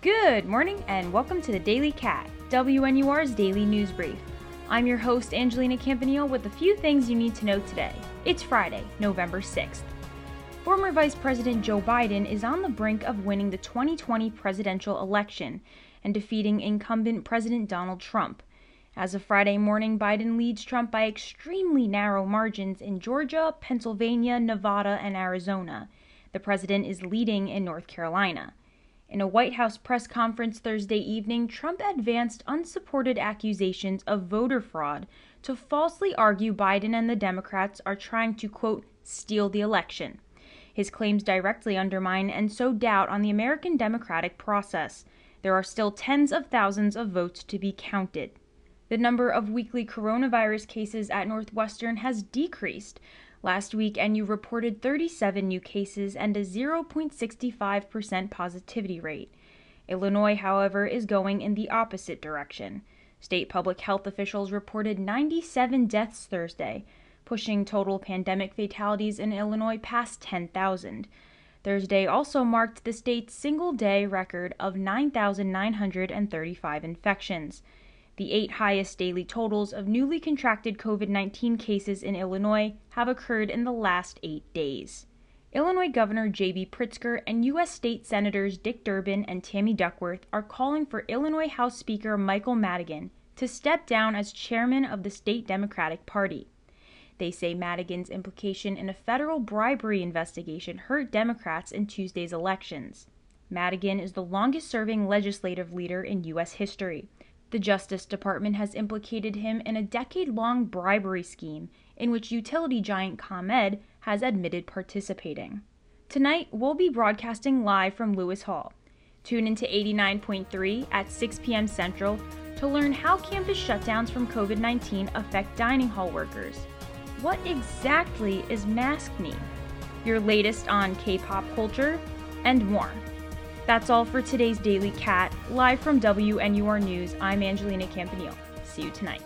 Good morning and welcome to the Daily Cat, WNUR's daily news brief. I'm your host, Angelina Campanile, with a few things you need to know today. It's Friday, November 6th. Former Vice President Joe Biden is on the brink of winning the 2020 presidential election and defeating incumbent President Donald Trump. As of Friday morning, Biden leads Trump by extremely narrow margins in Georgia, Pennsylvania, Nevada, and Arizona. The president is leading in North Carolina. In a White House press conference Thursday evening, Trump advanced unsupported accusations of voter fraud to falsely argue Biden and the Democrats are trying to, quote, steal the election. His claims directly undermine and sow doubt on the American democratic process. There are still tens of thousands of votes to be counted. The number of weekly coronavirus cases at Northwestern has decreased Last week, NU reported 37 new cases and a 0.65% positivity rate. Illinois, however, is going in the opposite direction. State public health officials reported 97 deaths Thursday, pushing total pandemic fatalities in Illinois past 10,000. Thursday also marked the state's single day record of 9,935 infections. The eight highest daily totals of newly contracted COVID 19 cases in Illinois have occurred in the last eight days. Illinois Governor J.B. Pritzker and U.S. State Senators Dick Durbin and Tammy Duckworth are calling for Illinois House Speaker Michael Madigan to step down as chairman of the state Democratic Party. They say Madigan's implication in a federal bribery investigation hurt Democrats in Tuesday's elections. Madigan is the longest serving legislative leader in U.S. history. The Justice Department has implicated him in a decade long bribery scheme in which utility giant ComEd has admitted participating. Tonight, we'll be broadcasting live from Louis Hall. Tune into 89.3 at 6 p.m. Central to learn how campus shutdowns from COVID 19 affect dining hall workers. What exactly is mask mean? Your latest on K pop culture and more. That's all for today's Daily Cat. Live from WNUR News, I'm Angelina Campanile. See you tonight.